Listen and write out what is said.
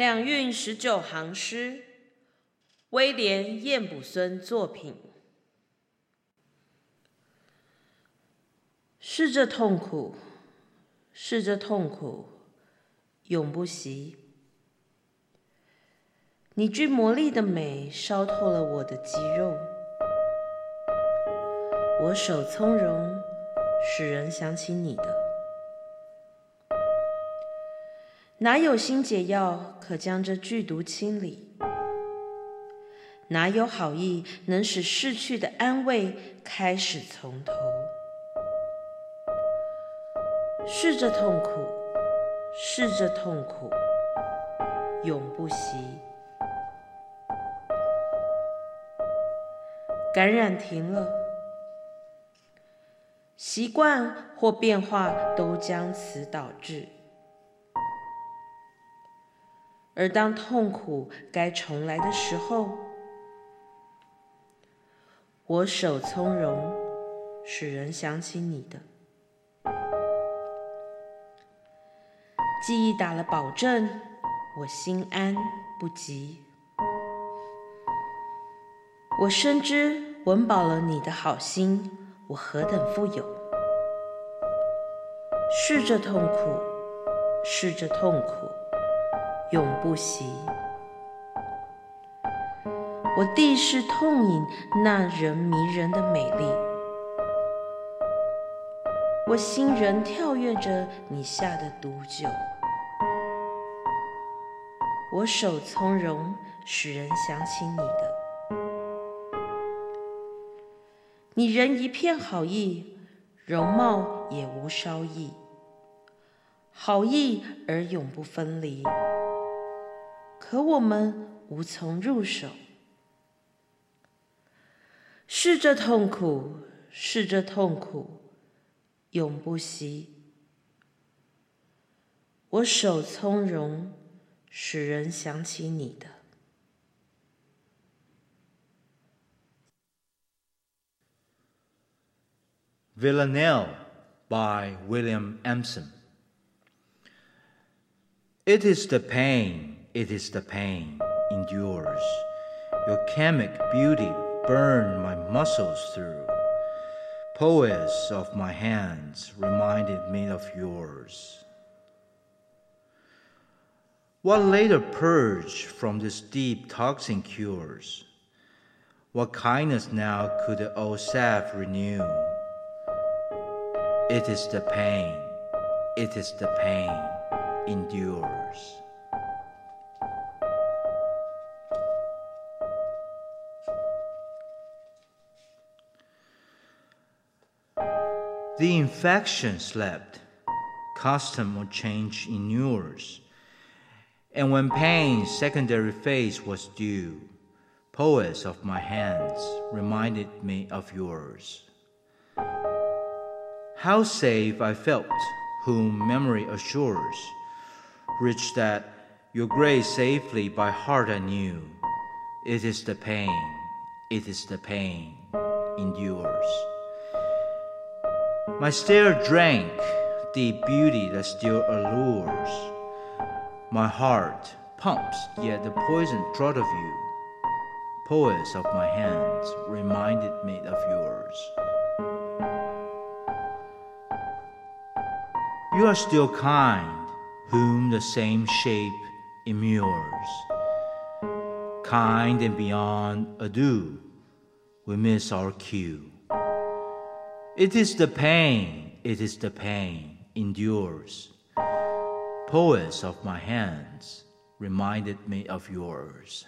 两韵十九行诗，威廉·燕卜孙作品。试着痛苦，试着痛苦，永不息。你具魔力的美，烧透了我的肌肉。我手从容，使人想起你的。哪有新解药可将这剧毒清理？哪有好意能使逝去的安慰开始从头？试着痛苦，试着痛苦，永不息。感染停了，习惯或变化都将此导致。而当痛苦该重来的时候，我手从容，使人想起你的记忆打了保证，我心安不急。我深知稳饱了你的好心，我何等富有。试着痛苦，试着痛苦。永不息。我地是痛饮那人迷人的美丽，我心仍跳跃着你下的毒酒。我手从容，使人想起你的。你人一片好意，容貌也无稍异，好意而永不分离。可我们无从入手，是这痛苦，是这痛苦，永不息。我手从容，使人想起你的。Villanelle by William Empson. It is the pain it is the pain endures. Your chemic beauty burned my muscles through. Poets of my hands reminded me of yours. What later purge from this deep toxin cures? What kindness now could the old salve renew? It is the pain, it is the pain endures. The infection slept, custom or change inures, and when pain's secondary phase was due, poets of my hands reminded me of yours. How safe I felt, whom memory assures, rich that your grace safely by heart I knew. It is the pain, it is the pain endures. My stare drank the beauty that still allures. My heart pumps, yet the poison draught of you, poets of my hands, reminded me of yours. You are still kind, whom the same shape immures. Kind and beyond adieu, we miss our cue. It is the pain, it is the pain endures. Poets of my hands reminded me of yours.